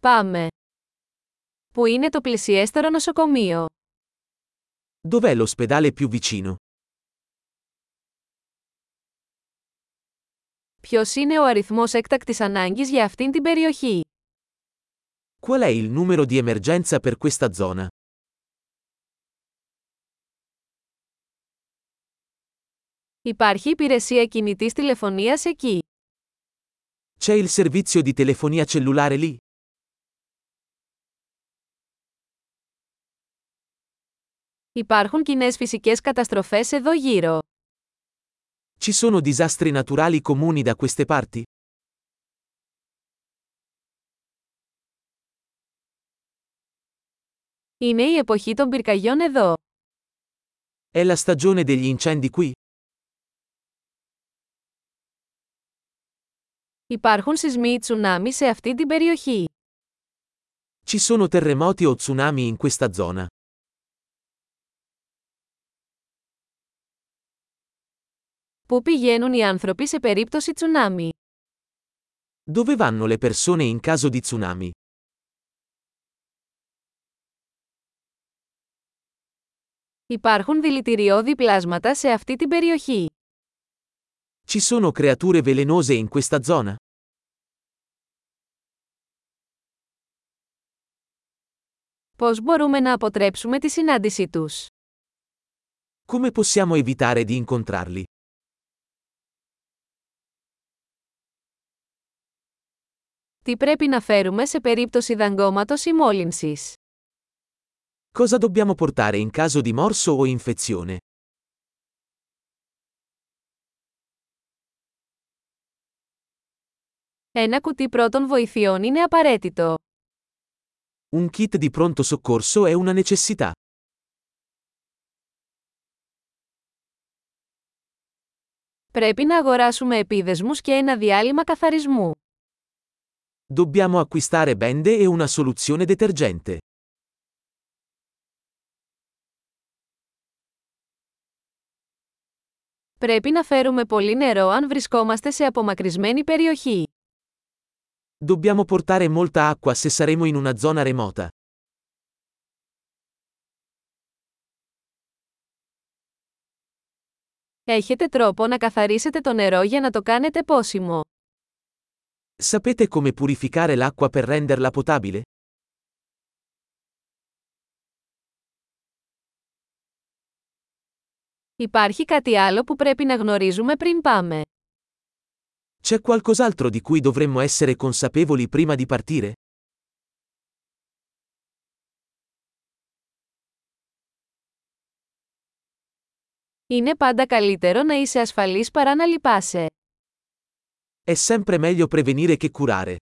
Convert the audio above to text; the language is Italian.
Πάμε. Πού είναι το πλησιέστερο νοσοκομείο? Dov'è l'ospedale più vicino? Ποιος είναι ο αριθμός έκτακτης ανάγκης για αυτήν την περιοχή? Qual è il numero di emergenza per questa zona? Υπάρχει υπηρεσία κινητής τηλεφωνίας εκεί. C'è il servizio di telefonia cellulare lì? Υπάρχουν κοινές φυσικές καταστροφές εδώ γύρω. Ci sono disastri naturali comuni da queste parti? Είναι η εποχή των πυρκαγιών εδώ. È la stagione degli incendi qui? Υπάρχουν σεισμοί ή τσουνάμι σε αυτή την περιοχή. Ci sono terremoti o tsunami in questa zona? Πού πηγαίνουν οι άνθρωποι σε περίπτωση τσουνάμι? Dove vanno le persone in caso di tsunami? Υπάρχουν δηλητηριώδη πλάσματα σε αυτή την περιοχή. Ci sono creature velenose in questa zona? Πώς μπορούμε να αποτρέψουμε τη συνάντησή τους? Come possiamo evitare di incontrarli? Τι πρέπει να φέρουμε σε περίπτωση δαγκώματος ή μόλυνσης; Cosa dobbiamo portare in caso di morso o infezione? Ένα κουτί πρώτων βοηθειών είναι απαραίτητο. Un kit di pronto soccorso è una necessità. Πρέπει να αγοράσουμε επίδεσμους και ένα διάλειμμα καθαρισμού. Dobbiamo acquistare bende e una soluzione detergente. Πρέπει να φέρουμε πολύ νερό αν βρισκόμαστε σε απομακρυσμένη περιοχή. Dobbiamo portare molta acqua se saremo in una zona remota. Έχετε τρόπο να καθαρίσετε το νερό για να το κάνετε πόσιμο. Sapete come purificare l'acqua per renderla potabile? Υπάρχει κάτι άλλο που πρέπει να γνωρίζουμε πριν πάμε. C'è qualcos'altro di cui dovremmo essere consapevoli prima di partire? Είναι πάντα καλύτερο να είσαι ασφαλής παρά να λυπάσαι. È sempre meglio prevenire che curare.